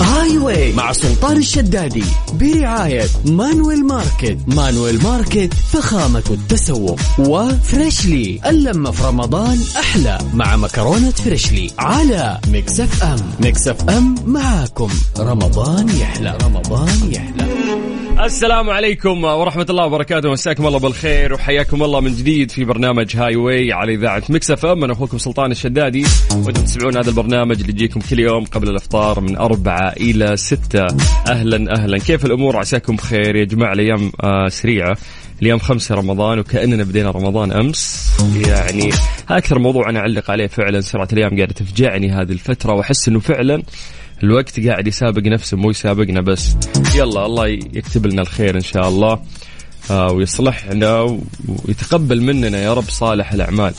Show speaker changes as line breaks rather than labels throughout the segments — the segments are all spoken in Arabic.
Highway مع سلطان الشدادي برعاية Manuel Market. Manuel Market فخامة التسوق و Freshly. اللمة في رمضان أحلى مع مكرونة Freshly على Mix FM. Mix FM معاكم. رمضان يحلى. رمضان يحلى.
السلام عليكم ورحمة الله وبركاته. مساكم الله بالخير وحياكم الله من جديد في برنامج Highway على إذاعة Mix FM. أنا أخوكم سلطان الشدادي. وأنتم تسمعون هذا البرنامج اللي يجيكم كل يوم قبل الإفطار من أربعة إلى ستة. أهلا أهلا. كيف الأمور؟ عساكم بخير يا جماعة الأيام آه سريعة. اليوم خمسة رمضان وكأننا بدينا رمضان أمس. يعني أكثر موضوع أنا أعلق عليه فعلا سرعة الأيام قاعدة تفجعني هذه الفترة وأحس أنه فعلا الوقت قاعد يسابق نفسه مو يسابقنا بس. يلا الله يكتب لنا الخير إن شاء الله آه ويصلحنا ويتقبل مننا يا رب صالح الأعمال.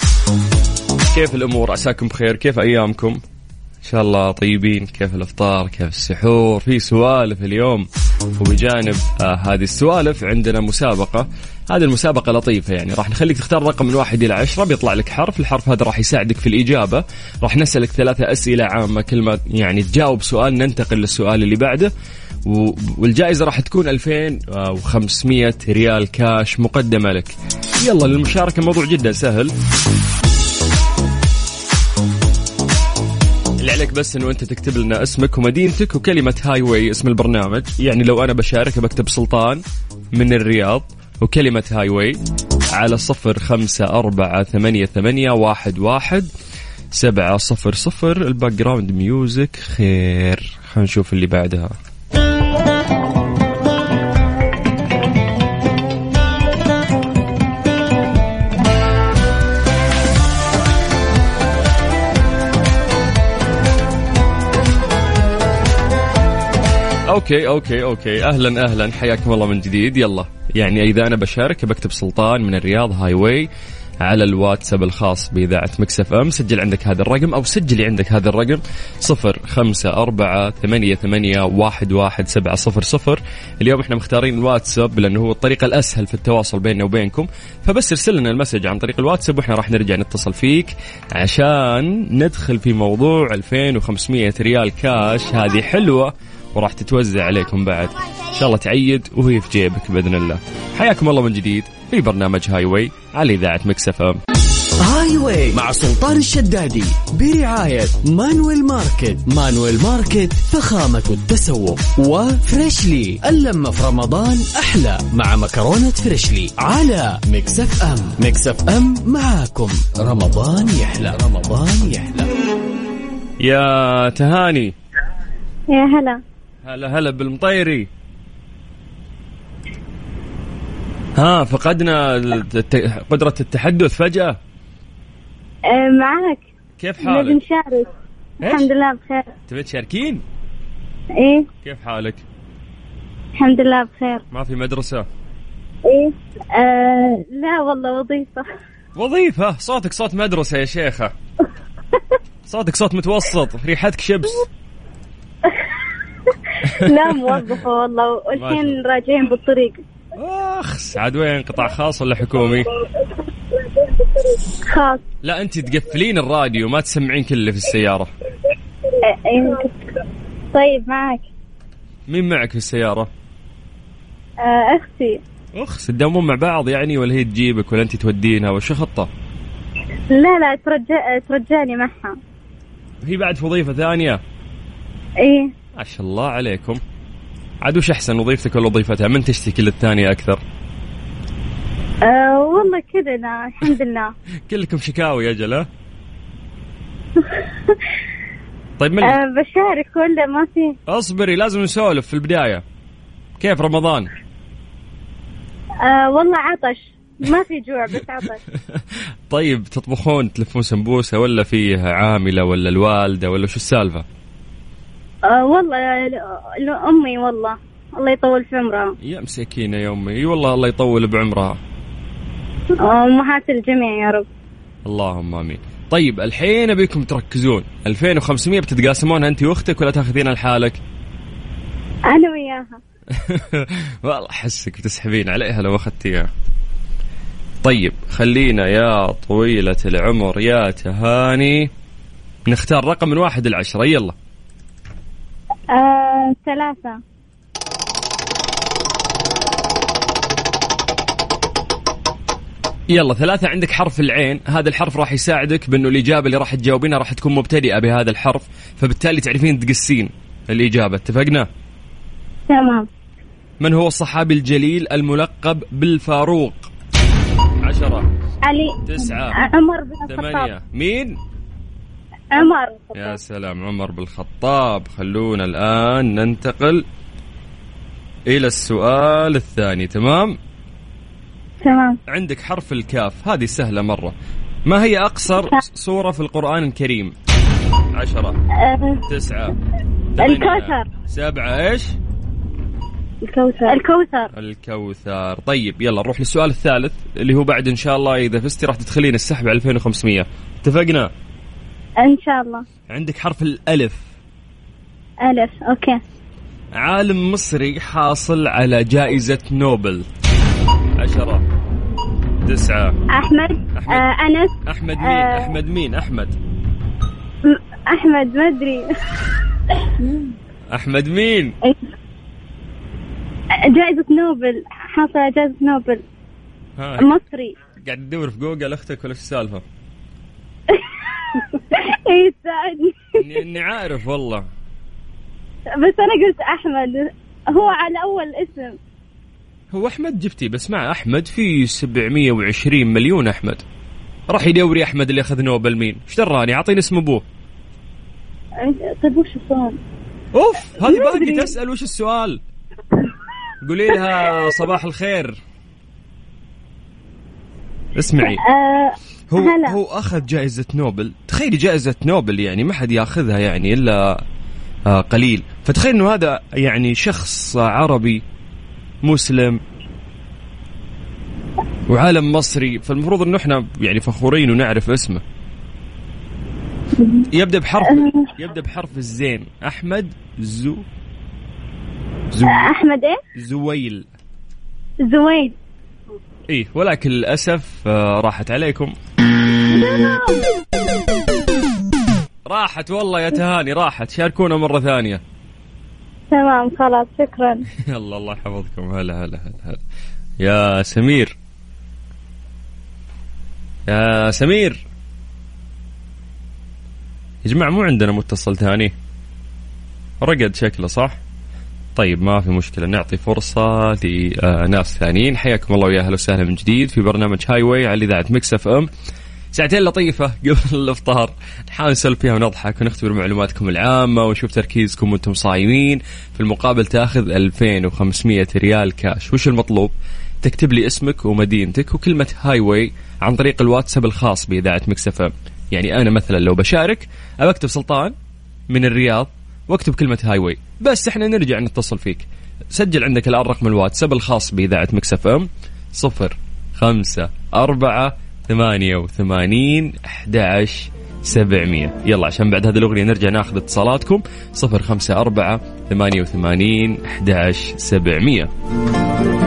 كيف الأمور؟ عساكم بخير؟ كيف أيامكم؟ إن شاء الله طيبين. كيف الأفطار؟ كيف السحور؟ في سوالف اليوم وبجانب آه هذه السوالف عندنا مسابقة. هذه المسابقة لطيفة يعني. راح نخليك تختار رقم من واحد إلى عشرة بيطلع لك حرف. الحرف هذا راح يساعدك في الإجابة. راح نسألك ثلاثة أسئلة عامة. كل ما يعني تجاوب سؤال ننتقل للسؤال اللي بعده. والجائزة راح تكون 2500 ريال كاش مقدمة لك. يلا للمشاركة الموضوع جدا سهل. اللي عليك بس إنه أنت تكتب لنا اسمك ومدينتك وكلمة Highway اسم البرنامج. يعني لو أنا بشارك بكتب سلطان من الرياض. وكلمة Highway على صفر خمسة أربعة ثمانية ثمانية واحد واحد سبعة صفر صفر. ال background music خير. خلينا نشوف اللي بعدها. okay okay okay. أهلا أهلا. حياكم الله من جديد. يلا. يعني إذا أنا بشارك بكتب سلطان من الرياض Highway. على الواتساب الخاص بإذاعة Mix FM. سجل عندك هذا الرقم أو سجلي عندك هذا الرقم صفر خمسة أربعة ثمانية, ثمانية واحد, واحد سبعة صفر صفر. اليوم إحنا مختارين الواتساب لأنه هو الطريقة الأسهل في التواصل بيننا وبينكم. فبس ارسل لنا ال message عن طريق الواتساب وإحنا راح نرجع نتصل فيك عشان ندخل في موضوع 2500 ريال كاش. هذه حلوة وراح تتوزع عليكم بعد. إن شاء الله تعيد وهي في جيبك بإذن الله. حياكم الله من جديد. في برنامج هاي واي على إذاعة مكس اف ام
هاي واي مع سلطان الشدادي برعاية مانويل ماركت. مانويل ماركت فخامة التسوق. وفريشلي اللمة في رمضان أحلى مع مكرونة فريشلي على مكس أف أم مكس أف أم معاكم. رمضان يحلى. رمضان يحلى.
يا تهاني.
يا هلا.
هلا هلا بالمطيري. ها فقدنا قدرة التحدث فجأة.
أه معك
كيف حالك؟
نبي نشارك الحمد لله بخير.
تبي تشاركين؟
إيه.
كيف حالك؟
الحمد لله بخير.
ما في مدرسة؟
إيه. آه لا والله وظيفة.
وظيفة؟ صوتك صوت مدرسة يا شيخة. صوتك صوت متوسط ريحتك شبس.
لا موظفة والله. والحين راجعين بالطريق.
أخ عاد وين قطاع خاص ولا حكومي؟
خاص
لا أنت تقفلين الراديو ما تسمعين كل اللي في السيارة
إيه. طيب معك
مين معك في السيارة؟
آه أختي
أخ تداومون مع بعض يعني ولا هي تجيبك ولا أنت تودينها وش خطة؟
لا لا ترجع ترجعني معها
هي بعد في وظيفة ثانية؟
إيه
ما شاء الله عليكم عاد وش أحسن وظيفتك ولا وظيفتها؟ من تشتكي للثانية أكثر؟
أه والله كذا الحمد لله.
كلكم شكاوي يا جلا طيب من
أه بشارك ولا ما في؟
اصبري لازم نسولف في البداية. كيف رمضان؟
أه والله عطش. ما في جوع بس عطش.
طيب تطبخون تلفون سمبوسة ولا فيه عاملة ولا الوالدة ولا شو السالفة؟
آه والله أمي والله. الله يطول في عمرها.
يا مسكينه يا أمي. أي والله الله يطول بعمرها.
أمهات الجميع يا رب.
اللهم آمين. طيب الحين أبيكم تركزون. 2500 بتتقاسمونها أنت وأختك ولا تأخذينها لحالك؟
أنا وياها.
والله أحسك بتسحبين عليها لو أخذتيها. طيب خلينا يا طويلة العمر يا تهاني. نختار رقم من واحد لعشرة. يلا.
آه ثلاثة.
يلا ثلاثة عندك حرف العين. هذا الحرف راح يساعدك بأنه الإجابة اللي راح تجاوبينها راح تكون مبتدئة بهذا الحرف فبالتالي تعرفين تقسين الإجابة. اتفقنا؟
تمام.
من هو الصحابي الجليل الملقب بالفاروق؟ عشرة.
علي.
تسعة.
عمر بن الخطاب.
ثمانية. مين؟
عمر
يا سلام عمر بالخطاب خلونا الآن ننتقل إلى السؤال الثاني. تمام؟
تمام.
عندك حرف الكاف. هذه سهلة مرة. ما هي أقصر سورة في القرآن الكريم؟ عشرة
آه،
تسعة
الكوثر.
سبعة إيش؟
الكوثر. الكوثر.
الكوثر. طيب يلا نروح للسؤال الثالث اللي هو بعد إن شاء الله إذا فزتي راح تدخلين السحب على 2500 اتفقنا؟
إن شاء الله.
عندك حرف الألف.
ألف okay.
عالم مصري حاصل على جائزة نوبل. عشرة تسعة.
أحمد,
أحمد.
آه أنس
أحمد مين؟
آه.
أحمد مين؟ أحمد.
أحمد ما أدري.
أحمد مين؟
جائزة نوبل حاصل على جائزة نوبل.
ها.
مصري.
قاعد تدور في جوجل أختك ولا في السالفة؟
اي ساعدني.
إني, إني عارف والله.
بس أنا قلت أحمد هو على أول اسم.
هو أحمد جبتي بس مع أحمد في 720 مليون أحمد. راح يدوري أحمد اللي أخذ نوبل مين. إيش دراني؟ أعطيني اسم أبوه.
طيب وش السؤال؟
أوف هذه باقي. تسأل وش السؤال؟ قولي لها صباح الخير. اسمعي.
آه
هو
هلا.
هو أخذ جائزة نوبل. تخيلي جائزة نوبل يعني ما حد ياخذها يعني إلا آه، قليل. فتخيل إنه هذا يعني شخص عربي مسلم وعالم مصري. فالمفروض إنه إحنا يعني فخورين ونعرف اسمه. يبدأ بحرف يبدأ بحرف الزين. أحمد زو زو
أحمد إيه؟
زويل.
زويد
إيه ولكن للأسف آه، راحت عليكم. راحت والله يا تهاني راحت. شاركونا مرة ثانية.
تمام خلاص شكرا.
يلا الله يحفظكم. هلا هلا هلا هلا. يا سمير. يا سمير. يا جماعة مو عندنا متصل ثاني. رقد شكله صح؟ طيب ما في مشكلة. نعطي فرصة لناس ثانيين. حياكم الله ويا أهلا وسهلا من جديد في برنامج هاي واي على إذاعة مكس اف ام ساعتين لطيفة قبل الإفطار. نحاول نسولف فيها ونضحك ونختبر معلوماتكم العامة ونشوف تركيزكم وأنتم صايمين. في المقابل تأخذ 2500 ريال كاش وش المطلوب؟ تكتب لي اسمك ومدينتك وكلمة هاي واي عن طريق الواتساب الخاص بإذاعة مكس اف ام يعني أنا مثلا لو بشارك أبى أكتب سلطان من الرياض. واكتب كلمة هاي واي بس إحنا نرجع نتصل فيك. سجل عندك الآن رقم الواتساب الخاص بإذاعة مكس إف إم. صفر خمسة أربعة ثمانية وثمانين أحد عشر سبعمية. يلا عشان بعد هذه الأغنية نرجع ناخذ اتصالاتكم. صفر خمسة أربعة ثمانية وثمانين أحد عشر سبعمية.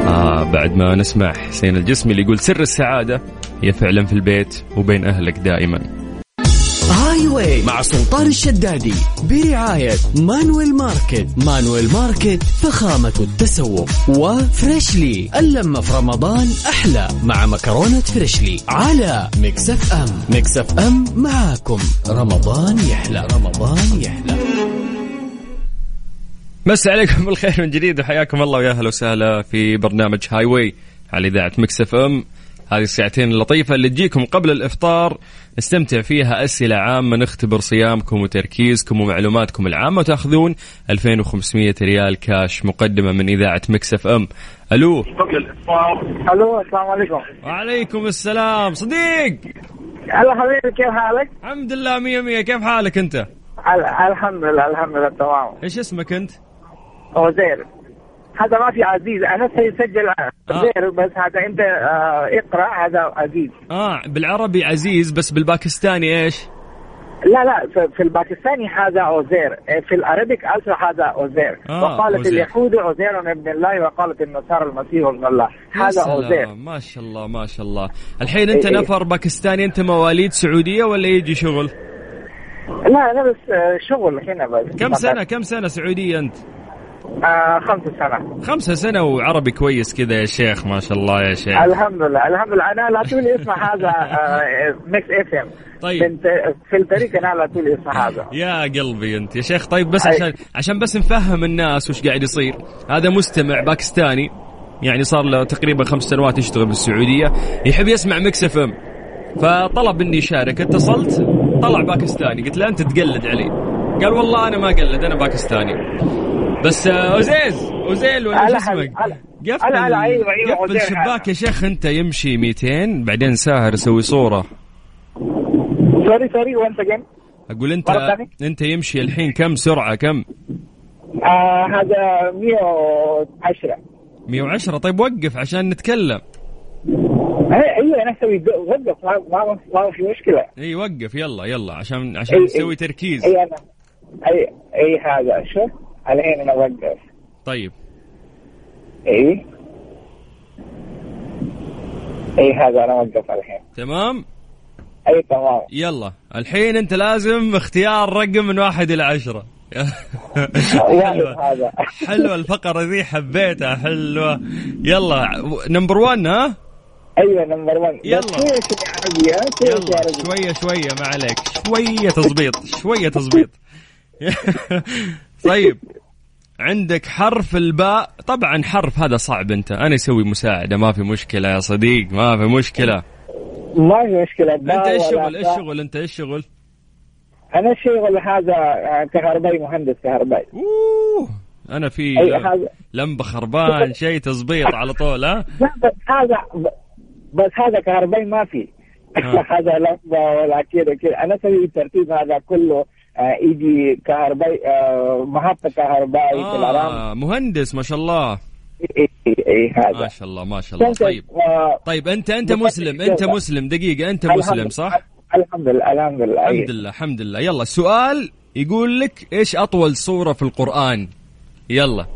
آه بعد ما نسمع حسين الجسمي اللي يقول سر السعادة هي فعلا في البيت وبين أهلك دائما.
هاي واي مع سلطان الشدادي برعاية مانويل ماركت. مانويل ماركت فخامة التسوق. وفريشلي اللمة في رمضان أحلى مع مكرونة فريشلي على مكس أف أم. مكس أف أم معاكم. رمضان يحلى. رمضان يحلى.
مسا عليكم بالخير من جديد وحياكم الله ويا أهلا وسهلا في برنامج هاي واي على إذاعة مكس أف أم. هذه الساعتين اللطيفة اللي تجيكم قبل الإفطار. نستمتع فيها أسئلة عامة نختبر صيامكم وتركيزكم ومعلوماتكم العامة وتأخذون 2500 ريال كاش مقدمة من إذاعة مكس إف إم. ألو.
ألو السلام عليكم.
وعليكم السلام. صديق.
هلا حبيبي كيف حالك؟
الحمد لله مية مية. كيف حالك أنت؟
ال- الحمد لله الحمد لله تمام.
إيش اسمك أنت؟
عزير هذا ما في عزيز. أنا سيسجل عزير بس هذا أنت آه اقرأ هذا عزيز.
آه بالعربي عزيز بس بالباكستاني إيش؟
لا لا في- الباكستاني هذا عزير. في ال Arabic ألفا هذا عزير.
آه،
وقالت
عزير.
اليهود عزير ابن الله وقالت النصارى المسيح ابن الله. هذا عزير.
ما شاء الله ما شاء الله. الحين أنت
إيه إيه.
نفر باكستاني أنت مواليد سعودية ولا يجي شغل؟
لا أنا بس آه، شغل هنا بس.
كم. سنة كم سنة سعودية أنت؟
آه خمس سنة
خمسة سنة وعربي كويس كذا يا شيخ ما شاء الله يا شيخ.
الحمد لله الحمد لله. أنا على طول اسمع هذا آه ميكس إف إم.
طيب.
في الطريق أنا على طول اسمع هذا.
يا قلبي أنت يا شيخ. طيب بس. عشان عشان بس نفهم الناس وش قاعد يصير. هذا مستمع باكستاني يعني صار له تقريبا خمس سنوات يشتغل بالسعودية يحب يسمع مكس إف إم. فطلب إني يشارك اتصلت طلع باكستاني. قلت له أنت تقلد علي. قال والله أنا ما اقلد أنا باكستاني. بس آه، اوزيز أوزيل ولا شو اسمك. قفل
هلا هلا، أيوة، أيوة،
قفل
أوزيل.
شباك يا شيخ أنت يمشي 200 بعدين ساهر يسوي صورة.
sorry sorry وانت جيم أقول أنت؟
أنت يمشي الحين كم سرعة كم؟
آه هذا 110
110 طيب وقف عشان نتكلم.
أيوه أنا أسوي وقف ما ما في مشكلة.
إي وقف يلا يلا عشان عشان نسوي. تركيز.
إي أنا إي إي هذا شوف الحين أنا اوقف
طيب.
اي اي هذا؟ أنا أوقف الحين.
تمام؟
اي تمام.
يلا. الحين أنت لازم اختيار رقم من واحد إلى عشرة.
واحد
حلوة. حلوة الفقرة ذي حبيتها حلوة. يلا. number 1 ها؟
أيوه number 1
يلا. يلا. شوية شوية ما عليك. شوية تظبيط شوية تظبيط طيب. عندك حرف الباء. طبعا حرف هذا صعب أنت. أنا أسوي مساعدة. ما في مشكلة يا صديق. ما في مشكلة.
ما في مشكلة.
أنت
إيش
شغل؟
إيش.
شغل أنت؟ إيش شغل؟
أنا شغل هذا آه، كهربائي مهندس كهربائي.
أوه. أنا في لمبة خربان. شيء تظبيط على طول ها؟
لا بس هذا بس هذا كهربائي ما في.
آه.
هذا لمبة ولا كذا كذا. أنا أسوي الترتيب هذا كله. آه، يجي كهربائي آه، محطة كهربائي في العرام
آه مهندس ما شاء الله.
إي إي إي
ما
هذا.
شاء الله ما شاء الله. طيب.
آه،
طيب أنت أنت مسلم أنت مسلم. دقيقة أنت مسلم صح؟
الحمد لله الحمد لله.
الحمد لله الحمد لله. يلا السؤال يقول لك إيش أطول سورة في القرآن؟ يلا.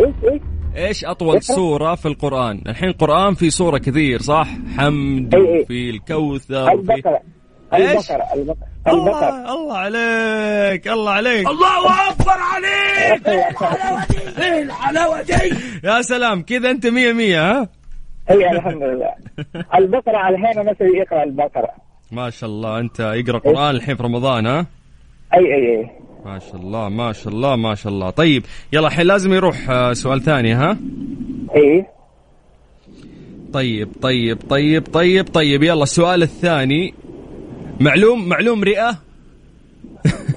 إيش إيش؟
إيش أطول سورة في القرآن؟ الحين القرآن في سورة كثير صح؟ حمد. وفي الكوثر وفي
البقرة؟ البقرة البقرة البقرة.
الله الله عليك. الله عليك! يا سلام كذا أنت مية مية ها؟
اي الحمد لله. البقرة الحين أنا أسوي اقرا البقرة.
ما شاء الله أنت يقرأ قرآن الحين في رمضان ها؟
أي أي أي.
ما شاء الله ما شاء الله ما شاء الله. طيب يلا الحين لازم يروح آه، سؤال ثاني ها؟
أي.
طيب طيب طيب طيب طيب يلا السؤال الثاني. معلوم معلوم رئة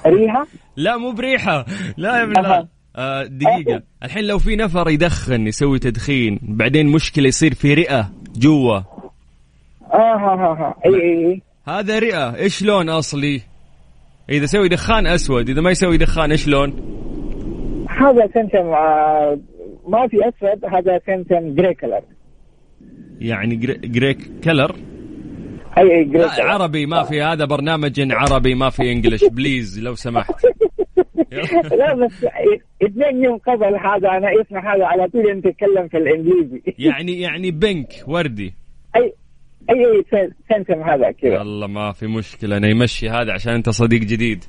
ريحة؟
لا مو بريحة. لا يا
أها.
آه دقيقة. الحين لو في نفر يدخن يسوي تدخين بعدين مشكلة يصير في رئة جوا.
آه ها ها ها إي إي.
هذا رئة. إيش لون أصلي؟ إذا سوي دخان أسود إذا ما يسوي دخان إيش لون؟
هذا سمسم آه ما في أسود هذا سمسم grey color
يعني grey- grey color
اي أي grey
لا عربي ما في هذا برنامج عربي ما في English please لو سمحت.
لا بس اثنين يوم قبل هذا أنا اسمع هذا على طول أنت تتكلم في الإنجليزي.
يعني يعني بنك وردي.
اي اي أي سن- سمسم هذا كذا.
يلا ما في مشكلة. أنا يمشي هذا عشان أنت صديق جديد.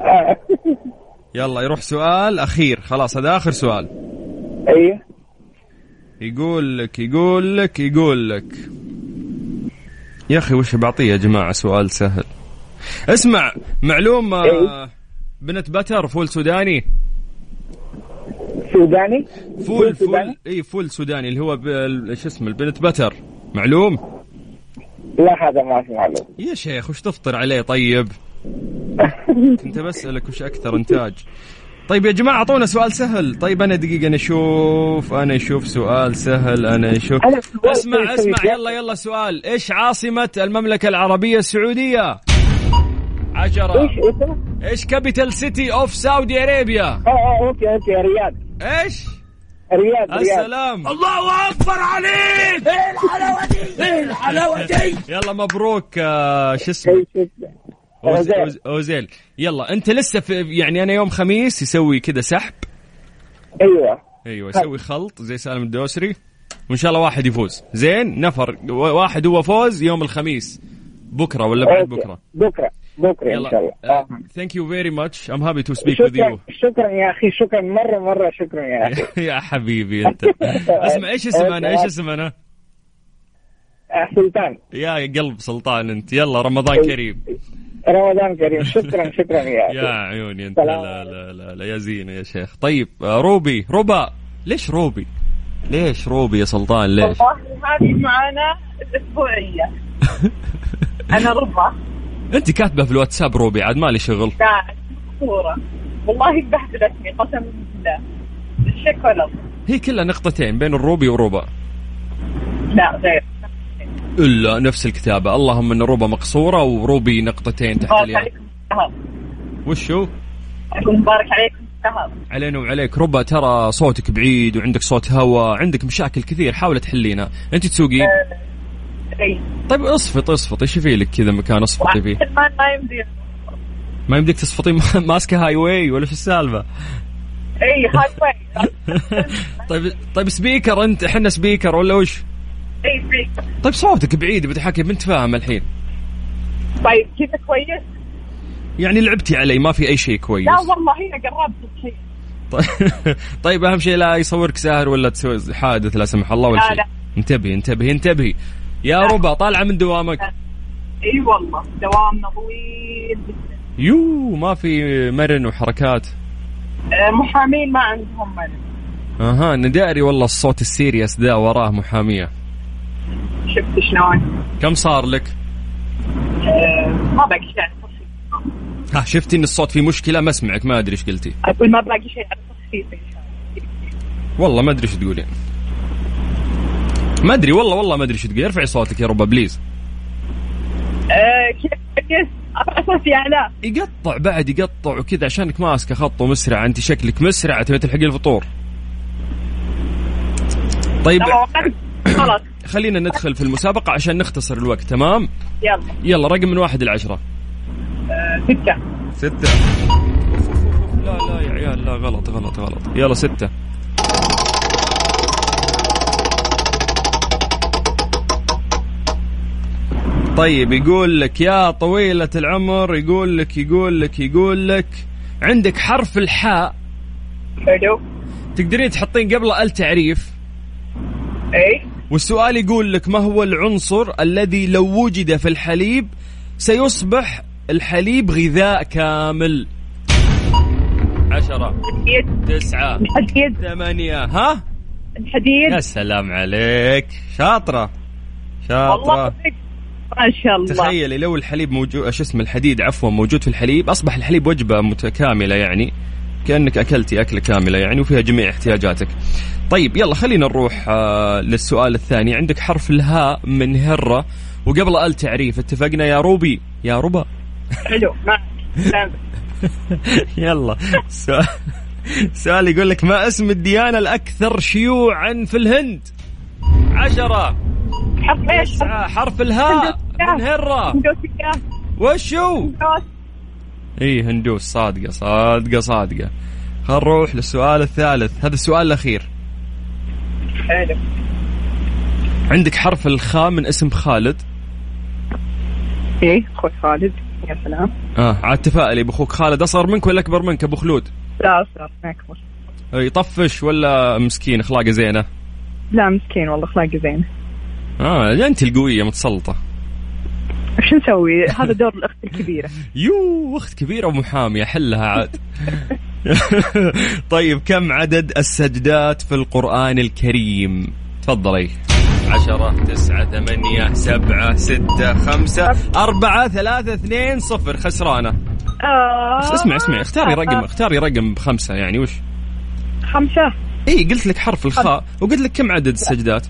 يلا يروح سؤال أخير. خلاص هذا آخر سؤال.
أي.
يقول لك يقول لك يقول لك. يا أخي وش بعطيه يا جماعة؟ سؤال سهل. اسمع معلوم آه،
إيه.
بنت بتر فول سوداني؟
سوداني؟
فول؟ فول اي فول سوداني اللي هو شو اسمه البنت بتر. معلوم؟
لا هذا ما في معلوم.
يا شيخ وش تفطر عليه طيب؟ كنت بسألك وش أكثر إنتاج؟ طيب يا جماعة أعطونا سؤال سهل. طيب أنا دقيقة أنا أشوف أنا أشوف سؤال سهل أنا أشوف.
أنا سؤال
اسمع اسمع. يلا يلا سؤال. إيش عاصمة المملكة العربية السعودية؟ عشرة
إيش اسمه؟
إيش capital city Saudi Arabia
آه آه okay okay رياض.
إيش؟
رياض رياض.
السلام. الله أكبر عليك! إيه الحلاوة دي؟ إيه الحلاوة دي؟ يلا مبروك آه، شو اسمه؟
أوزيل.
أوز- اوزيل يلا انت لسه في يعني أنا يوم خميس يسوي كذا سحب؟
أيوه.
أيوه يسوي خلط زي سالم الدوسري وإن شاء الله واحد يفوز. زين نفر. واحد هو فوز يوم الخميس. بكرة ولا بعد. بكرة؟
بكرة. بكرة إن شاء الله.
thank you very much I'm happy to speak with
شكرا
you
شكرا يا أخي. شكرا. مره مرة شكرا يا أخي.
يا حبيبي أنت. اسمع إيش اسمنا؟ إيش اسمنا؟
آه، سلطان.
يا قلب سلطان أنت. يلا رمضان كريم.
رمضان كريم. شكرا شكرا يا
يا عيوني
أنت.
لا لا لا, لا يا زينة يا شيخ. طيب آه، روبي ربا ليش روبي؟ ليش روبي يا سلطان ليش؟
والله هذه معانا الأسبوعية. أنا ربع
أنت كاتبة في الواتساب روبي عاد مالي شغل.
قاعد صورة والله بهدلتني قسما بالله. الشوكولاتة
هي كلها نقطتين بين الروبي وروبا.
لا غير.
الا نفس الكتابة. اللهم إن روبا مقصورة وروبي نقطتين تحت
مبارك
الياء. وشو؟
مبارك عليكم. الشهر
علينا وعليك. ربا ترى صوتك بعيد وعندك صوت هواء عندك مشاكل كثير حاولي تحلينها. أنت تسوقين؟
إي.
طيب اصفط اصفط. إيش في لك كذا مكان اصفطي فيه
ما ما يمدي.
ما يمديك تصفطين ماسكة highway ولا شو السالفة؟
إي هاي واي
طيب طيب speaker أنت. إحنا speaker ولا وش؟ طيب صوتك بعيد بتحكي بنت فاهم الحين.
طيب كذا كويس؟
يعني لعبتي علي ما في أي شيء كويس.
لا والله هنا قربت شيء
طيب, طيب أهم شيء لا يصورك ساهر ولا تسوي حادث لا سمح الله ولا
لا،
شيء.
لا.
انتبهي انتبهي انتبهي. يا. ربا طالعة من دوامك.
إي والله دوامنا طويل جدا.
يو ما في مرن وحركات.
آه، محامين ما عندهم من
أها أنا داري والله الصوت ال serious ذا وراه محامية.
شفت شلون؟
كم صار لك؟
آه، ما باقي شيء. على
ها شفتي إن الصوت فيه مشكلة؟ ما أسمعك ما أدري إيش قلتي.
أقول ما باقي شيء على
والله ما أدري إيش تقولين. ما أدري والله والله ما أدري إيش تقولي ارفعي صوتك يا ربا بليز.
كيف؟ كيف؟ أرفع صوتي اعلى
يقطع بعد يقطع وكذا عشانك ماسكة خط ومسرع أنت شكلك مسرع تبي تلحقي الفطور. طيب.
خلاص.
خلينا ندخل في المسابقة عشان نختصر الوقت تمام؟
يلا.
يلا رقم من واحد لعشرة
آه، ستة.
ستة. لا لا يا عيال لا غلط غلط غلط. يلا ستة. طيب يقول لك يا طويلة العمر يقول لك يقول لك يقول لك عندك حرف الحاء.
حلو.
تقدرين تحطين قبله التعريف
اي
والسؤال يقول لك ما هو العنصر الذي لو وجد في الحليب سيصبح الحليب غذاء كامل؟ عشرة تسعة
الحديد.
ثمانية ها؟
الحديد.
يا سلام عليك. شاطرة. شاطرة.
ما شاء الله.
تخيلي لو الحليب موجود شو اسمه الحديد عفوا موجود في الحليب أصبح الحليب وجبة متكاملة يعني. كأنك أكلتي أكلة كاملة يعني وفيها جميع احتياجاتك. طيب يلا خلينا نروح آه للسؤال الثاني. عندك حرف الهاء من هرة. وقبل آل تعريف اتفقنا يا روبي؟ يا ربا
حلو معك سلام.
يلا. سؤال سؤال يقول لك ما اسم الديانة الأكثر شيوعا في الهند؟ عشرة.
حرف
إيش؟ حرف الهاء من
هندوسية
وشو؟ اي هندوس. صادقة صادقة صادقة. خل نروح للسؤال الثالث. هذا السؤال الأخير.
حلو.
عندك حرف الخاء من اسم خالد؟
إيه أخوي خالد. يا سلام.
آه عاد تفائلي باخوك خالد أصغر منك ولا أكبر منك أبو خلود؟
لا ما أكبر.
يطفش ولا مسكين؟ أخلاقه زينة؟
لا مسكين والله أخلاقه زين
آه انت القويه متسلطة.
شو نسوي؟ هذا دور الأخت الكبيرة.
يو أخت كبيرة ومحاميه حلها عاد. طيب كم عدد السجدات في القرآن الكريم؟ تفضلي. عشرة تسعة ثمانية سبعة ستة خمسة أربعة ثلاثة اثنين صفر. خسرانة.
آه.
اسمع اسمع اختاري رقم اختاري رقم بخمسة يعني وش؟
خمسة.
إي قلت لك حرف الخاء. وقلت لك كم عدد السجدات؟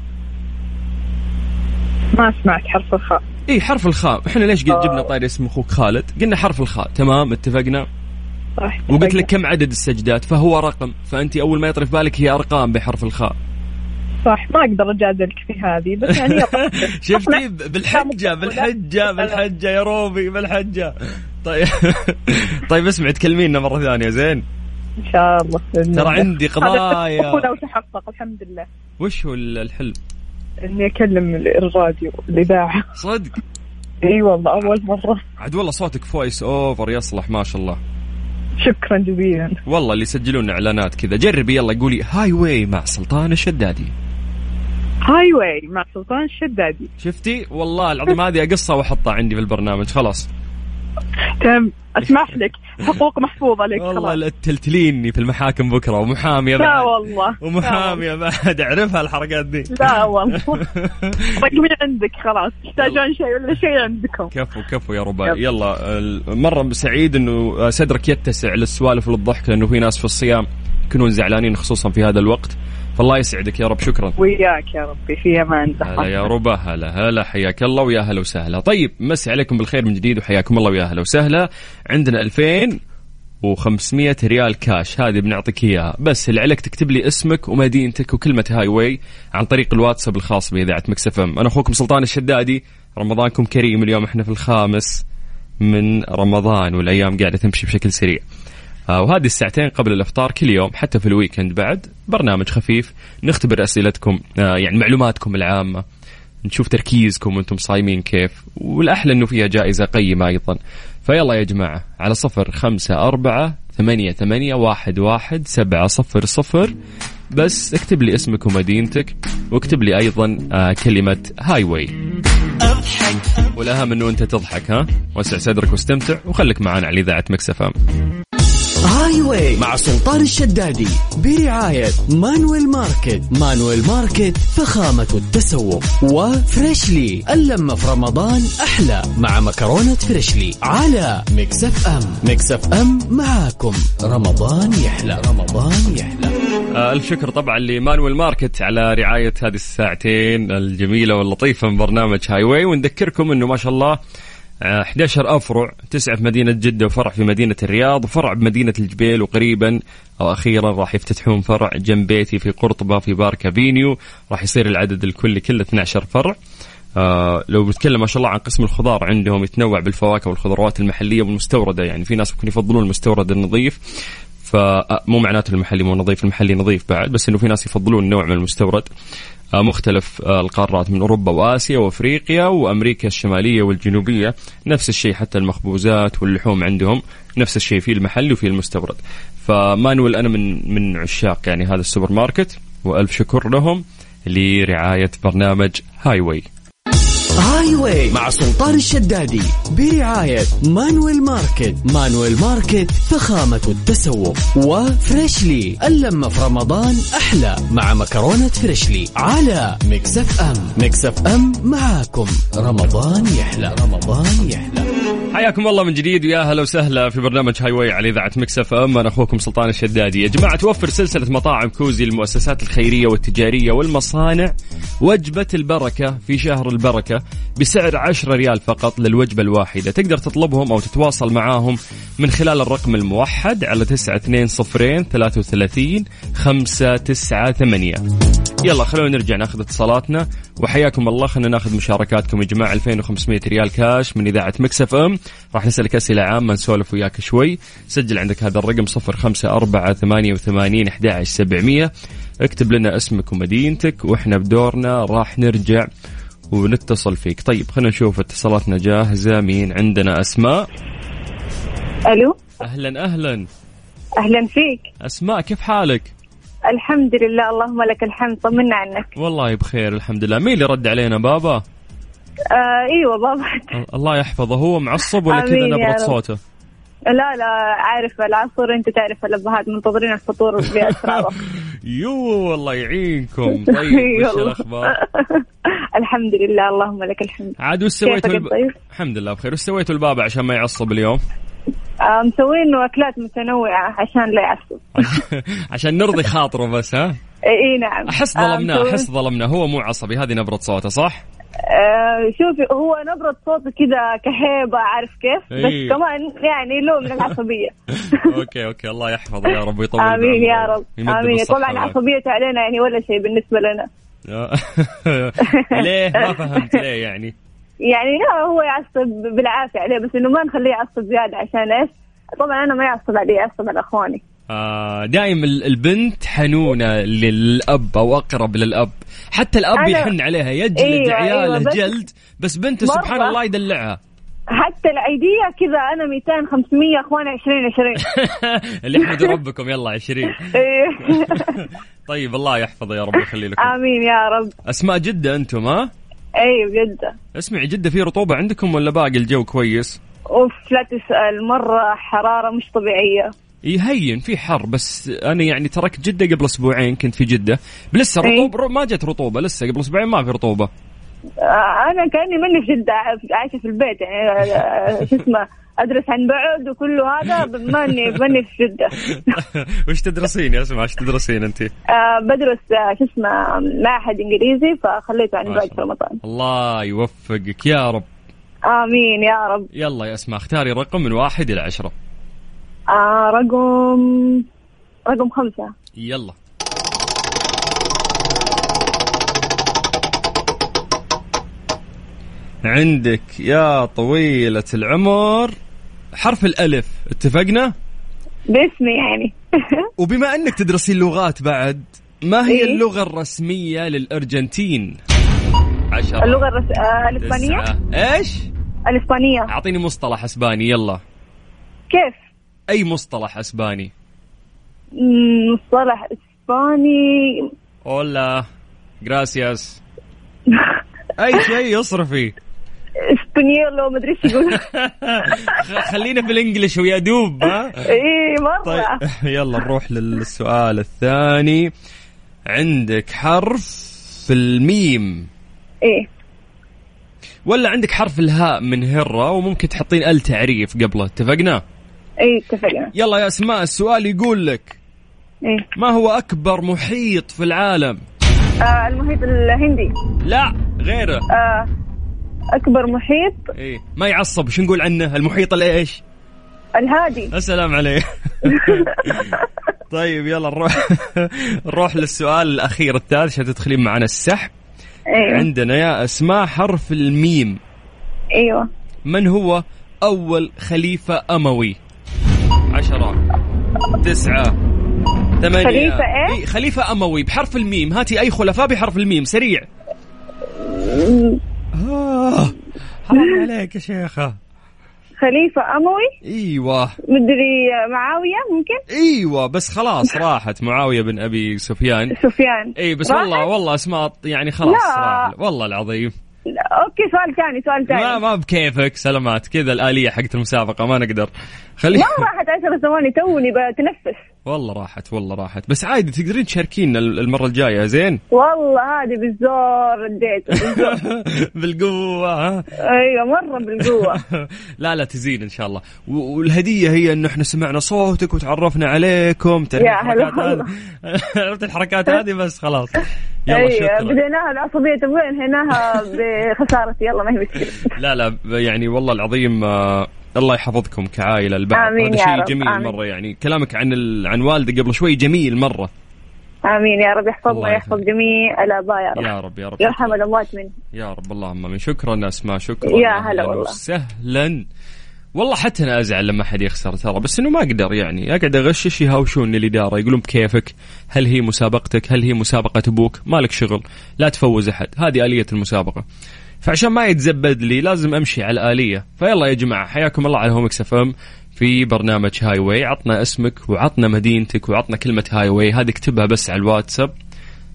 ما سمعت حرف الخاء.
اي حرف الخاء. إحنا ليش قلت جبنا طاري اسم أخوك خالد؟ قلنا حرف الخاء. تمام اتفقنا؟
صح
وقلت لك كم عدد السجدات فهو رقم. فأنت أول ما يطري في بالك هي أرقام بحرف الخاء.
صح ما أقدر أجادلك في هذه بس يعني.
شفتي؟ بالحجة بالحجة بالحجة يا روبي بالحجة. طيب. طيب اسمع تكلمينا مرة ثانية زين؟
إن شاء الله.
ترى. عندي قضايا.
تحقق الحمد لله.
وش هو الحلم؟
إني أكلم الراديو الإذاعة.
صدق؟
إي والله أول مرة.
عاد والله صوتك voice over يصلح ما شاء الله.
شكرا جزيلا.
والله اللي يسجلون إعلانات كذا جربي يلا قولي Highway مع سلطان الشدادي.
Highway مع سلطان الشدادي.
شفتي؟ والله العظيم هذه أقصها وأحطها عندي في البرنامج خلاص.
تمام أسمح لك. حقوق محفوظة لك
والله
خلاص.
لا تلتليني في المحاكم بكرة ومحاميه
لا
بعد.
والله
ومحاميه بعد. اعرفها الحركات دي.
لا والله. رقمي عندك؟ خلاص تحتاجون شيء ولا شيء عندكم؟
كفو كفو يا ربا
يلا.
مرة سعيد إنه صدرك يتسع للسوالف وللضحك لأنه في ناس في الصيام يكونون زعلانين خصوصا في هذا الوقت. فالله يسعدك يا رب شكرا.
وياك يا ربي في أمان.
هلا يا ربا هلا هلا حياك الله ويا هلا وسهلا. طيب مسي عليكم بالخير من جديد وحياكم الله ويا هلا وسهلا. عندنا 2500 ريال كاش هذه بنعطيك إياها. بس اللي عليك تكتب لي اسمك ومدينتك وكلمة Highway عن طريق الواتساب الخاص بإذاعة Mix FM. أنا أخوكم سلطان الشدادي. رمضانكم كريم اليوم إحنا في الخامس من رمضان والأيام قاعدة تمشي بشكل سريع. وهذه الساعتين قبل الإفطار كل يوم حتى في ال weekend بعد برنامج خفيف. نختبر أسئلتكم آه، يعني معلوماتكم العامة. نشوف تركيزكم وأنتم صايمين كيف. والأحلى إنه فيها جائزة قيمة أيضا. فيلا يا جماعة على صفر خمسة أربعة ثمانية ثمانية واحد واحد سبعة صفر صفر. بس اكتب لي اسمك ومدينتك واكتب لي أيضا آه كلمة Highway والأهم إنه أنت تضحك ها؟ وسع صدرك واستمتع وخليك معنا على إذاعة Mix
FM. Highway مع سلطان الشدادي برعاية مانويل ماركت. مانويل ماركت فخامة التسوق. وفريشلي اللمة في رمضان أحلى مع مكرونة فريشلي على مكسف أم. Mix FM معاكم. رمضان يحلى. رمضان يحلى.
آه، ألف شكر طبعا لمانويل ماركت على رعاية هذه الساعتين الجميلة واللطيفة من برنامج Highway. ونذكركم أنه ما شاء الله 11 أفرع تسعة في مدينة جدة وفرع في مدينة الرياض وفرع بمدينة الجبيل وقريبا أو أخيرا راح يفتتحون فرع جنب بيتي في قرطبة في Park Avenue. راح يصير العدد الكلي كله 12 فرع. آه لو بنتكلم ما شاء الله عن قسم الخضار عندهم يتنوع بالفواكه والخضروات المحلية والمستوردة يعني في ناس ممكن يفضلون المستورد النظيف. فمو معناته المحلي مو نظيف المحلي نظيف بعد بس إنه في ناس يفضلون نوع من المستورد. آه، مختلف آه، القارات من أوروبا وآسيا وأفريقيا وأمريكا الشمالية والجنوبية. نفس الشيء حتى المخبوزات واللحوم عندهم نفس الشيء في المحلي وفي المستورد. فمانويل أنا من من عشاق يعني هذا السوبر ماركت وألف شكر لهم لرعاية برنامج هاي واي
Highway مع سلطان الشدادي برعاية مانويل ماركت. مانويل ماركت فخامة التسوق. وفريشلي اللمة في رمضان أحلى مع مكرونة فريشلي على مكسف أم. Mix FM معاكم. رمضان يحلى. رمضان يحلى.
حياكم الله من جديد ويا هلا وسهلا في برنامج Highway على إذاعة Mix FM أنا أخوكم سلطان الشدادي. يا جماعة توفر سلسلة مطاعم كوزي للمؤسسات الخيرية والتجارية والمصانع. وجبة البركة في شهر البركة بسعر 10 ريال فقط للوجبة الواحدة. تقدر تطلبهم أو تتواصل معاهم من خلال الرقم الموحد على 920 33 598 يلا خلونا نرجع ناخذ اتصالاتنا. وحياكم الله خلينا ناخذ مشاركاتكم يا جماعة. 2500 ريال كاش من إذاعة Mix FM راح نسألك أسئلة عامة نسولف وياك شوي. سجل عندك هذا الرقم 054 88 11700 اكتب لنا اسمك ومدينتك وإحنا بدورنا راح نرجع ونتصل فيك. طيب خلينا نشوف اتصالاتنا جاهزة. مين عندنا أسماء؟
ألو؟
أهلا أهلا.
أهلا فيك.
أسماء كيف حالك؟
الحمد لله اللهم لك الحمد طمنا عنك.
والله بخير الحمد لله. مين اللي رد علينا بابا؟
آه أيوه بابا
الله يحفظه هو معصب ولا كذا نبرة. صوته؟
لا لا عارف العصر أنت تعرف الأبهات منتظرين الفطور باسرار
يو والله يعينكم. طيب وش. الأخبار؟
الحمد لله اللهم لك الحمد.
عاد وش سويتوا الب...
طيب؟
الحمد لله بخير. وش سويتوا البابا عشان ما يعصب اليوم؟
آه مسوين له أكلات متنوعة عشان لا يعصب.
عشان نرضي خاطره بس ها؟
إي نعم.
أحس
آه،
ظلمناه
مسوين-
أحس ظلمناه. هو مو عصبي هذه نبرة صوته صح؟
آه شوفي هو نبرة صوته كذا كهيبة عارف كيف؟ بس
إيه.
كمان يعني له من العصبية.
okay okay الله يحفظه يا رب ويطول
آمين يا. رب.
بالصحة
طبعا. عصبيته علينا يعني ولا شيء بالنسبة لنا.
ليه؟ ما فهمت ليه يعني؟
يعني لا هو يعصب بالعافية عليه بس إنه ما نخليه يعصب زيادة عشان إيش؟ طبعا أنا ما يعصب علي يعصب على إخواني.
آه دائما البنت حنونة للأب أو أقرب للأب. حتى
الأب
يحن عليها يجلد
أيوة،
عياله
أيوة، بس-
جلد بس بنته. سبحان الله يدلعها.
حتى العيدية كذا أنا 200 500 أخواني 20 20
اللي احمدوا ربكم يلا عشرين.
إيه.
طيب الله يحفظه يا رب يخلي لكم.
آمين يا رب.
أسماء جدة أنتم ها؟
أي بجد
اسمعي جدة في رطوبة عندكم ولا باقي الجو كويس؟
أوف لا تسأل مرة حرارة مش طبيعية.
يهين في حر بس أنا يعني تركت جدة قبل أسبوعين كنت في جدة. لسه
إيه.
رطوبة ما جت رطوبة لسه قبل أسبوعين ما في رطوبة.
آه، أنا كأني مني في جدة عايشة في البيت يعني آه، شو اسمه أدرس عن بعد وكله هذا ماني ماني في جدة.
وش تدرسين يا اسماء وش تدرسين انت؟
آه، بدرس آه، شو اسمه معهد إنجليزي فخليته عن بعد في رمضان.
الله يوفقك يا رب.
آمين يا رب.
يلا يا أسماء اختاري رقم من واحد إلى عشرة.
آه رقم رقم خمسة
يلا عندك يا طويلة العمر حرف الألف اتفقنا؟
باسمي يعني
وبما أنك تدرسين لغات بعد ما هي
إيه؟
اللغة الرسمية للأرجنتين؟ عشرة
اللغة الرس... آه الإسبانية
إيش؟
الإسبانية
أعطيني مصطلح أسباني يلا
كيف؟
أي مصطلح أسباني؟
مصطلح إسباني.
هولا جراسياس أي شيء اصرفي
إسبانيولو مدري إيش يقول.
خلينا في الانجليش ويا دوب ها؟
إيه مرة.
طيب يلا نروح للسؤال الثاني. عندك حرف الميم.
إيه.
ولا عندك حرف الهاء من هرة وممكن تحطين ال تعريف قبله. اتفقنا؟
إيه اتفقنا.
يلا يا أسماء السؤال يقول لك
إيه.
ما هو أكبر محيط في العالم؟
آه المحيط الهندي.
لا غيره.
آه أكبر محيط؟
إيه ما يعصب شو نقول عنه؟ المحيط الايش
الهادي.
السلام عليك طيب يلا نروح نروح للسؤال الأخير الثالث عشان تدخلين معنا السحب.
أيوه
عندنا يا أسماء حرف الميم.
إيوه.
من هو أول خليفة أموي؟ عشرة تسعة ثمانية.
خليفة إيه؟
خليفة أموي بحرف الميم. هاتي أي خلفاء بحرف الميم سريع. آه حرام عليك يا شيخة.
خليفة أموي؟
إيوه.
مدري معاوية ممكن؟
إيوه بس خلاص راحت. معاوية بن أبي سفيان.
سفيان.
إي بس
راحت؟
والله والله أسماء يعني خلاص
لا.
راح. والله العظيم.
لا، أوكي سؤال ثاني سؤال ثاني.
ما ما بكيفك سلامات. كذا الآلية حقت المسابقة ما نقدر. خلي
ما راحت عشر ثواني توني بتنفس.
والله راحت والله راحت. بس عادي تقدرين تشاركينا المرة الجاية زين؟
والله هذه بالزور رديته بالزور.
بالقوة ها؟
أيوه مرة بالقوة.
لا لا تزين إن شاء الله. و- والهدية هي انه إحنا سمعنا صوتك وتعرفنا عليكم.
يا هلا
عرفت الحركات هذه. بس خلاص. يلا
أيوه
شكرا.
بديناها العصبية تبغى انهيناها بخسارتي يلا ما هي مشكلة.
لا لا يعني والله العظيم آه، الله يحفظكم كعائلة البعض
آمين
هذا شيء جميل
آمين.
مرة يعني. كلامك عن ال... عن والدك قبل شوي جميل مرة.
آمين يا رب. يحفظنا ويحفظ. جميع الآباء يا رب.
يا رب يا رب.
يرحم الأموات منه.
يا رب اللهم من شكرا أسماء شكرا
يا هلا والله.
وسهلا. والله حتى أنا أزعل لما حد يخسر ترى بس إنه ما أقدر يعني. أقعد أغشش يهاوشوني الإدارة يقولون بكيفك. هل هي مسابقتك؟ هل هي مسابقة أبوك؟ مالك شغل. لا تفوز أحد. هذه آلية المسابقة. فعشان ما يتزبط لي لازم أمشي على الآلية. فيلا يا جماعة حياكم الله على مكس FM في برنامج Highway عطنا اسمك وعطنا مدينتك وعطنا كلمة Highway هذه اكتبها بس على الواتساب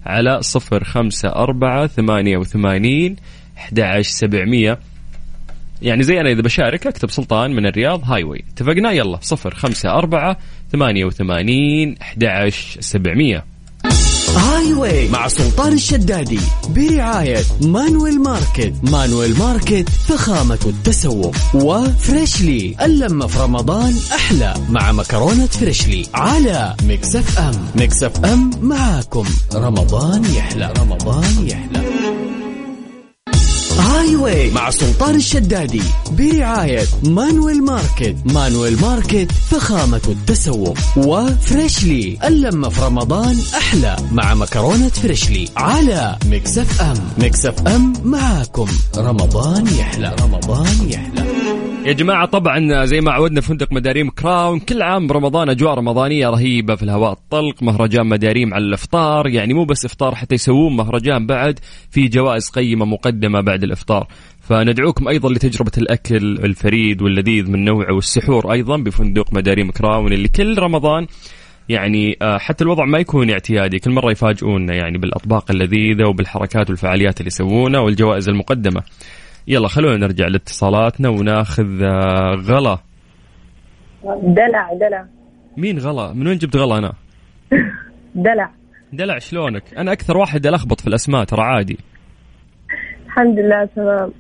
على صفر خمسة أربعة ثمانية وثمانين أحد عشر سبعمية. يعني زي أنا إذا بشارك أكتب سلطان من الرياض Highway اتفقنا؟ يلا صفر خمسة أربعة ثمانية وثمانين أحد عشر سبعمية.
Highway مع سلطان الشدادي برعاية مانويل ماركت. مانويل ماركت فخامة التسوق. وفريشلي اللمة في رمضان أحلى. مع مكرونة فريشلي على مكسف أم. مكسف أم معاكم. رمضان يحلى. رمضان يحلى. Highway مع سلطان الشدادي برعاية مانويل ماركت. مانويل ماركت فخامة التسوق. وفريشلي اللمة في رمضان أحلى مع مكرونة فريشلي على مكس FM. مكس FM معاكم. رمضان يحلى. رمضان يحلى.
يا جماعة طبعا زي ما عودنا فندق مداريم كراون كل عام برمضان أجواء رمضانية رهيبة في الهواء الطلق مهرجان مداريم على الإفطار يعني مو بس إفطار حتى يسوون مهرجان بعد في جوائز قيمة مقدمة بعد الإفطار. فندعوكم أيضا لتجربة الأكل الفريد واللذيذ من نوعه والسحور أيضا بفندق مداريم كراون اللي كل رمضان يعني آه، حتى الوضع ما يكون اعتيادي كل مرة يفاجئونا يعني بالأطباق اللذيذة وبالحركات والفعاليات اللي يسوونها والجوائز المقدمة. يلا خلونا نرجع لاتصالاتنا وناخذ آه، غلا.
دلع دلع.
مين غلا؟ من وين جبت غلا أنا؟
دلع.
دلع شلونك؟ أنا أكثر واحد ألخبط في الأسماء ترى عادي.
الحمد لله تمام.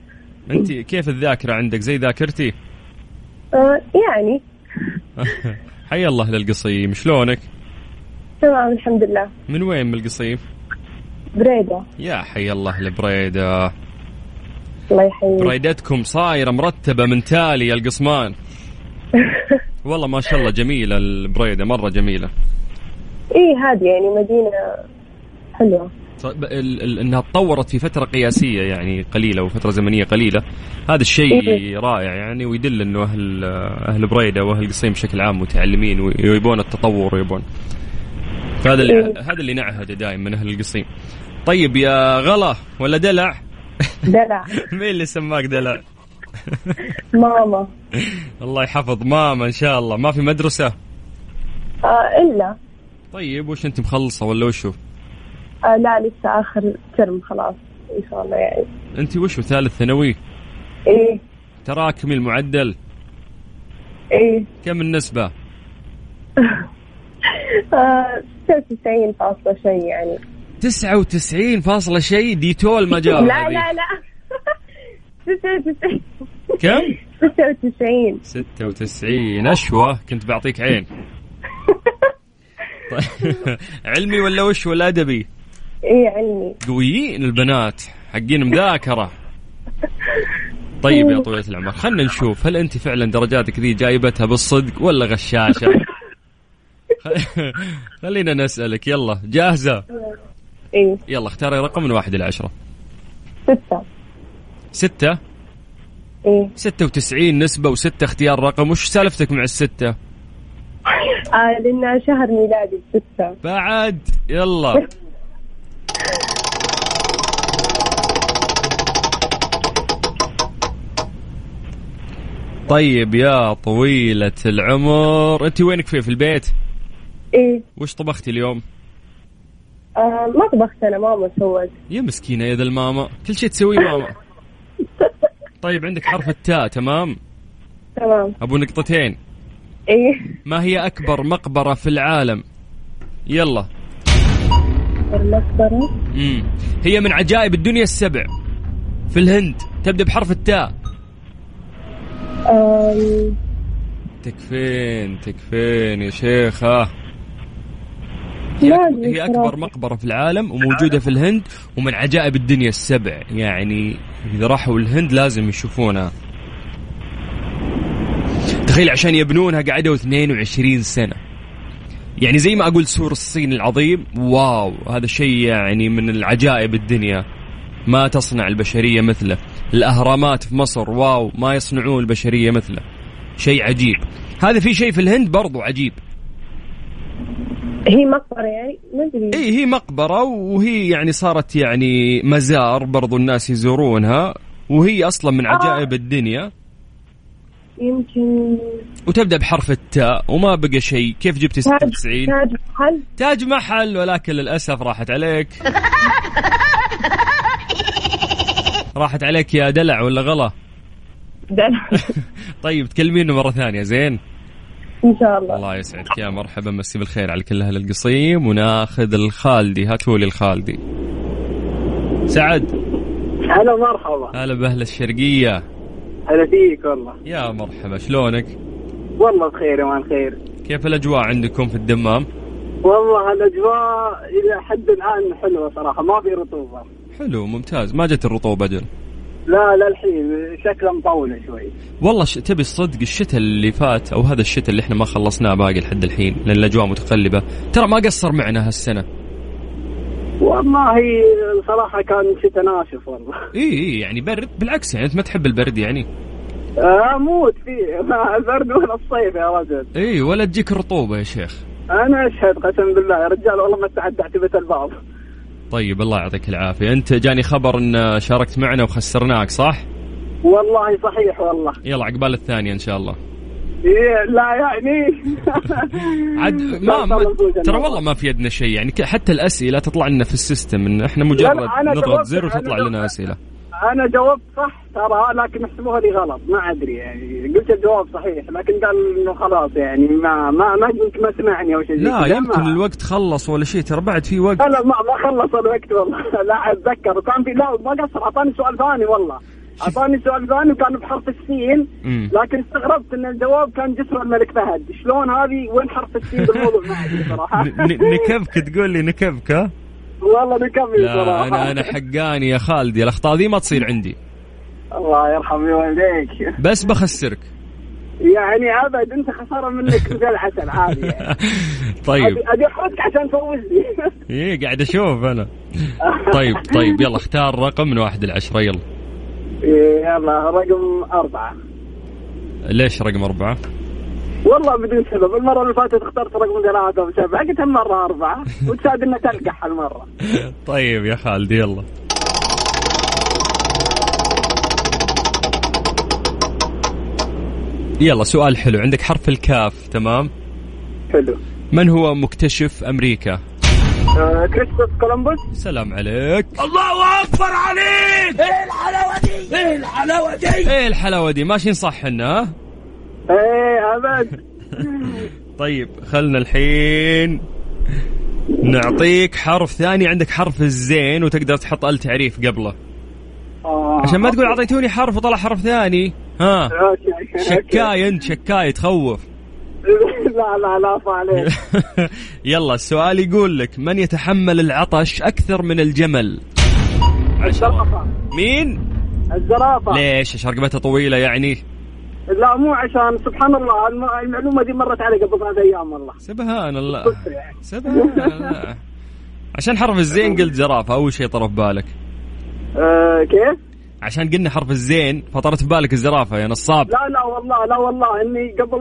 انت كيف الذاكرة عندك؟ زي ذاكرتي؟
آه يعني.
حي الله للقصيم شلونك؟
تمام الحمد لله.
من وين من القصيم؟
بريدة.
يا حي الله البريده
الله يحييك.
بريدتكم صايرة مرتبة من تالي يا القصمان. والله ما شاء الله جميلة البريدة مرة جميلة.
إيه هذه يعني مدينة حلوة.
طيب إنها تطورت في فترة قياسية يعني قليلة وفترة زمنية قليلة. هذا الشيء
إيه.
رائع يعني ويدل إنه أهل أهل بريدة وأهل القصيم بشكل عام متعلمين ويبون التطور ويبون. فهذا اللي
إيه.
هذا اللي نعهده دائما من أهل القصيم. طيب يا غلا ولا دلع؟
دلع.
مين اللي سماك دلع؟
ماما.
الله يحفظ. ماما إن شاء الله. ما في مدرسة؟
آه إلا.
طيب وش أنت مخلصة ولا وشو؟
آه لا لسه آخر ترم خلاص. إن شاء الله يعني.
أنت وشو ثالث ثانوي؟
إيه.
تراكمي المعدل.
إيه.
كم النسبة؟
آه 96 فاصلة شيء يعني.
99 فاصلة شيء ديتول ما جاب
لا. لا لا. 96
كم؟
96
96 أشوى. كنت بعطيك عين. علمي ولا وش ولا أدبي؟
إيه علمي.
قويين البنات. حقين مذاكرة. طيب يا طويلة العمر خلنا نشوف هل أنت فعلا درجاتك ذي جايبتها بالصدق ولا غشاشة؟ خلينا نسألك يلا جاهزة؟
إيه.
يلا اختاري رقم من واحد إلى عشرة.
ستة.
ستة؟
إيه.
ستة وتسعين نسبة وستة اختيار رقم. وش سالفتك مع الستة؟
آه لأن شهر ميلادي ستة.
بعد. يلا. طيب يا طويلة العمر أنت وينك في في البيت؟
إيه.
وش طبختي اليوم؟
آه ما طبخت أنا ماما سوت.
يا مسكينة يا ذا الماما. كل شيء تسويه ماما. طيب عندك حرف التاء تمام؟
تمام.
أبو نقطتين.
إيه.
ما هي أكبر مقبرة في العالم؟ يلا.
المقبرة؟
مم. هي من عجائب الدنيا السبع. في الهند. تبدأ بحرف التاء.
آم،
تكفين تكفين يا شيخة. هي, هي
بصراحة.
مقبرة في العالم وموجودة في الهند ومن عجائب الدنيا السبع. يعني إذا راحوا الهند لازم يشوفونها. تخيل عشان يبنونها قعدوا 22 سنة. يعني زي ما أقول سور الصين العظيم wow هذا شيء يعني من العجائب الدنيا. ما تصنع البشرية مثله. الأهرامات في مصر wow ما يصنعون البشرية مثله. شيء عجيب. هذا في شيء في الهند برضو عجيب.
هي مقبرة يعني؟ ما أدري.
إي هي مقبرة وهي يعني صارت يعني مزار برضو الناس يزورونها وهي أصلا من عجائب الدنيا.
يمكن.
وتبدأ بحرف التاء وما بقى شيء. كيف جبتي
تاج
96
تاج محل.
تاج محل ولكن للأسف راحت عليك. راحت عليك يا دلع ولا غلا؟
دلع.
طيب تكلمينه مرة ثانية زين.
إن شاء الله.
الله يسعدك. يا مرحبا مسي بالخير على كل أهل القصيم. وناخذ الخالدي. هاتوا لي الخالدي. سعد.
هلا مرحبا
هلا بأهل الشرقية.
هلا فيك والله.
يا مرحبا شلونك؟
والله بخير يا خير.
كيف الأجواء عندكم في الدمام؟
والله الأجواء إلى حد الآن حلوة صراحة ما في رطوبة.
حلو ممتاز. ما جت الرطوبة أجل
لا للحين شكلها مطوله شوي.
والله ش... تبي الصدق الشتاء اللي فات أو هذا الشتاء اللي إحنا ما خلصناه باقي لحد الحين لأن الأجواء متقلبة. ترى ما قصر معنا هالسنة.
والله صراحة كان شتاء ناشف والله.
إي إي يعني برد بالعكس يعني أنت ما تحب البرد يعني.
أموت فيه. ما البرد ولا الصيف يا رجل.
إي ولا تجيك رطوبة يا شيخ.
أنا أشهد قسم بالله يا رجال والله ما تعدعت بيت الباب.
طيب الله يعطيك العافية. أنت جاني خبر إن شاركت معنا وخسرناك صح؟
والله صحيح والله.
يلا عقبال الثانية إن شاء الله.
إيه لا يعني.
عاد ما, ما ترى والله ما في يدنا شيء يعني حتى الأسئلة تطلع لنا في السيستم إن
إحنا
مجرد نضغط زر وتطلع. لنا أسئلة.
أنا جاوبت صح ترى لكن حسبوها لي غلط ما أدري. يعني قلت الجواب صحيح لكن قال إنه خلاص يعني ما ما ما يمكن ما سمعني أو شيء
لا. يمكن
ما-
الوقت خلص ولا شيء ترى بعد في وقت.
لا ما ما خلص الوقت والله. لا أتذكر. وكان في لا ما قصر. أعطاني سؤال ثاني والله. أعطاني سؤال ثاني وكان بحرف السين. لكن استغربت إن الجواب كان جسر الملك فهد. شلون هذه؟ وين حرف السين بالموضوع؟ ما
أدري صراحة. نكبك تقول لي نكبك ها؟
والله
لا
صراحة.
أنا أنا حقاني يا خالدي الأخطاء ذي ما تصير عندي.
الله يرحم والديك.
بس بخسرك.
يعني أبد أنت خسارة منك مثل العسل عادي يعني.
طيب.
ابي احرجك عشان تفوزني
إيه قاعد أشوف أنا. طيب طيب يلا اختار رقم من واحد لعشرة يلا.
يلا رقم أربعة.
ليش رقم أربعة؟
والله بدون سبب المرة اللي فاتت اخترت رقم ثلاثة وسبعة قلت المرة أربعة. وتساعد إنها تلقح هالمرة
طيب يا خالد يلا. يلا سؤال حلو. عندك حرف الكاف تمام؟
حلو.
من هو مكتشف أمريكا؟
آه، كريستوف كولومبوس.
سلام عليك. الله أكبر عليك! إيه الحلاوة دي؟ إيه الحلاوة دي؟ إيه الحلاوة دي؟ ماشيين صح إحنا ها؟
إيه أبد.
طيب خلنا الحين نعطيك حرف ثاني. عندك حرف الزين وتقدر تحط ال تعريف قبله.
آه.
عشان ما تقول أعطيتوني حرف وطلع حرف ثاني. ها. شكاي أنت شكاي تخوف.
لا لا لا عليك.
يلا السؤال يقول لك من يتحمل العطش أكثر من الجمل؟
الزرافة.
مين؟
الزرافة.
ليش؟ عشان رقبتها طويلة يعني.
لا مو عشان سبحان الله الم- المعلومة دي مرت علي قبل ثلاث أيام والله.
سبحان الله.
يعني.
سبحان الله. عشان حرف الزين قلت زرافة أول شيء طرف بالك.
آه كيف؟
عشان قلنا حرف الزين فطرت في بالك الزرافة يا نصاب.
لا لا والله لا والله إني قبل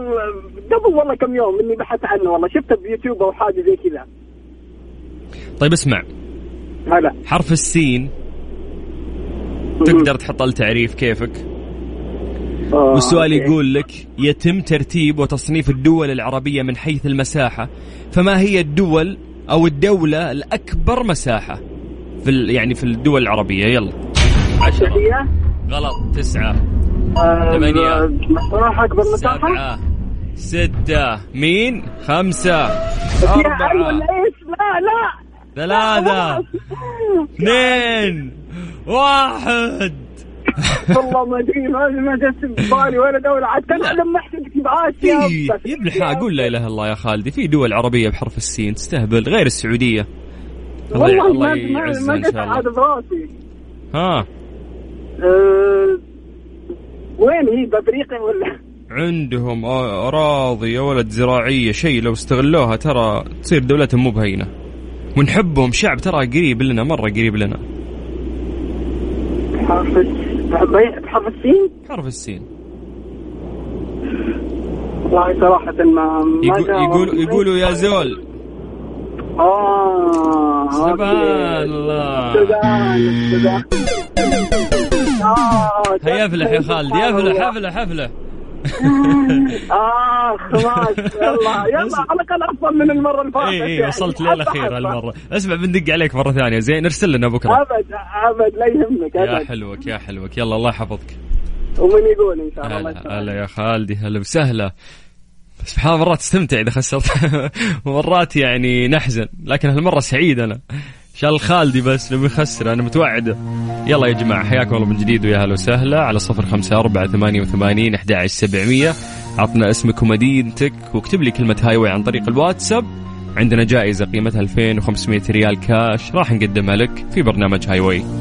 قبل والله كم يوم إني بحثت عنه والله. شفته بيوتيوب أو حاجة زي كذا.
طيب اسمع.
هلا.
حرف السين. تقدر تحط التعريف كيفك.
آه،
والسؤال
okay.
يقول لك يتم ترتيب وتصنيف الدول العربية من حيث المساحة. فما هي الدول أو الدولة الأكبر مساحة في ال- يعني في الدول العربية؟ يلا. عشرة غلط تسعة.
آه،
ثمانية.
مساحة أكبر مساحة؟
سبعة. ستة. مين؟ خمسة. أربعة.
إيش؟ لا لا.
ثلاثة. اثنين. واحد.
والله ما أدري ما ما جت في بالي ولا دولة. عاد كان لما احسبك باسيا
في
بس-
يا الحلال قول لا إله إلا الله يا خالدي. في دول عربية بحرف السين تستهبل غير السعودية. الله
والله
الله
ما ما
يعزنا
ما جت عاد براسي.
ها؟
أه، وين هي؟ بأفريقيا ولا؟
عندهم أراضي يا ولد زراعية شيء لو استغلوها ترى تصير دولتهم مو بهينة. ونحبهم شعب ترى قريب لنا مرة قريب لنا.
بحرف بحرف- السين؟
حرف السين.
والله صراحة ما
يقول يقول يقولوا يا زول.
آه
سبحان الله.
آه،
هيا افلح يا خالد يا افلح افلح افلح
آه خلاص يلا يلا على الأقل أفضل من المرة اللي فاتت.
اي اي
يعني.
وصلت للأخير
حبة.
المرة. أسمع بندق عليك مرة ثانية. زين ارسل لنا بكرة.
أبد أبد لا يهمك
يا
أبد.
حلوك يا حلوك. يلا الله يحفظك.
ومن يقول إن شاء الله
هلا يا خالدي هلا وسهلا. سبحان الله مرات استمتع إذا خسرت. ومرات يعني نحزن لكن هالمرة سعيد أنا. الله خالدي بس لو يخسر أنا متوعده يلا يا جماعة حياكم الله من جديد ويا هلا وسهلا. على صفر خمسة أربعة ثمانية وثمانين أحد عشر سبعمية. عطنا اسمك ومدينتك واكتب لي كلمة هاي واي عن طريق الواتساب. عندنا جائزة قيمتها 2500 ريال كاش راح نقدمها لك في برنامج هاي واي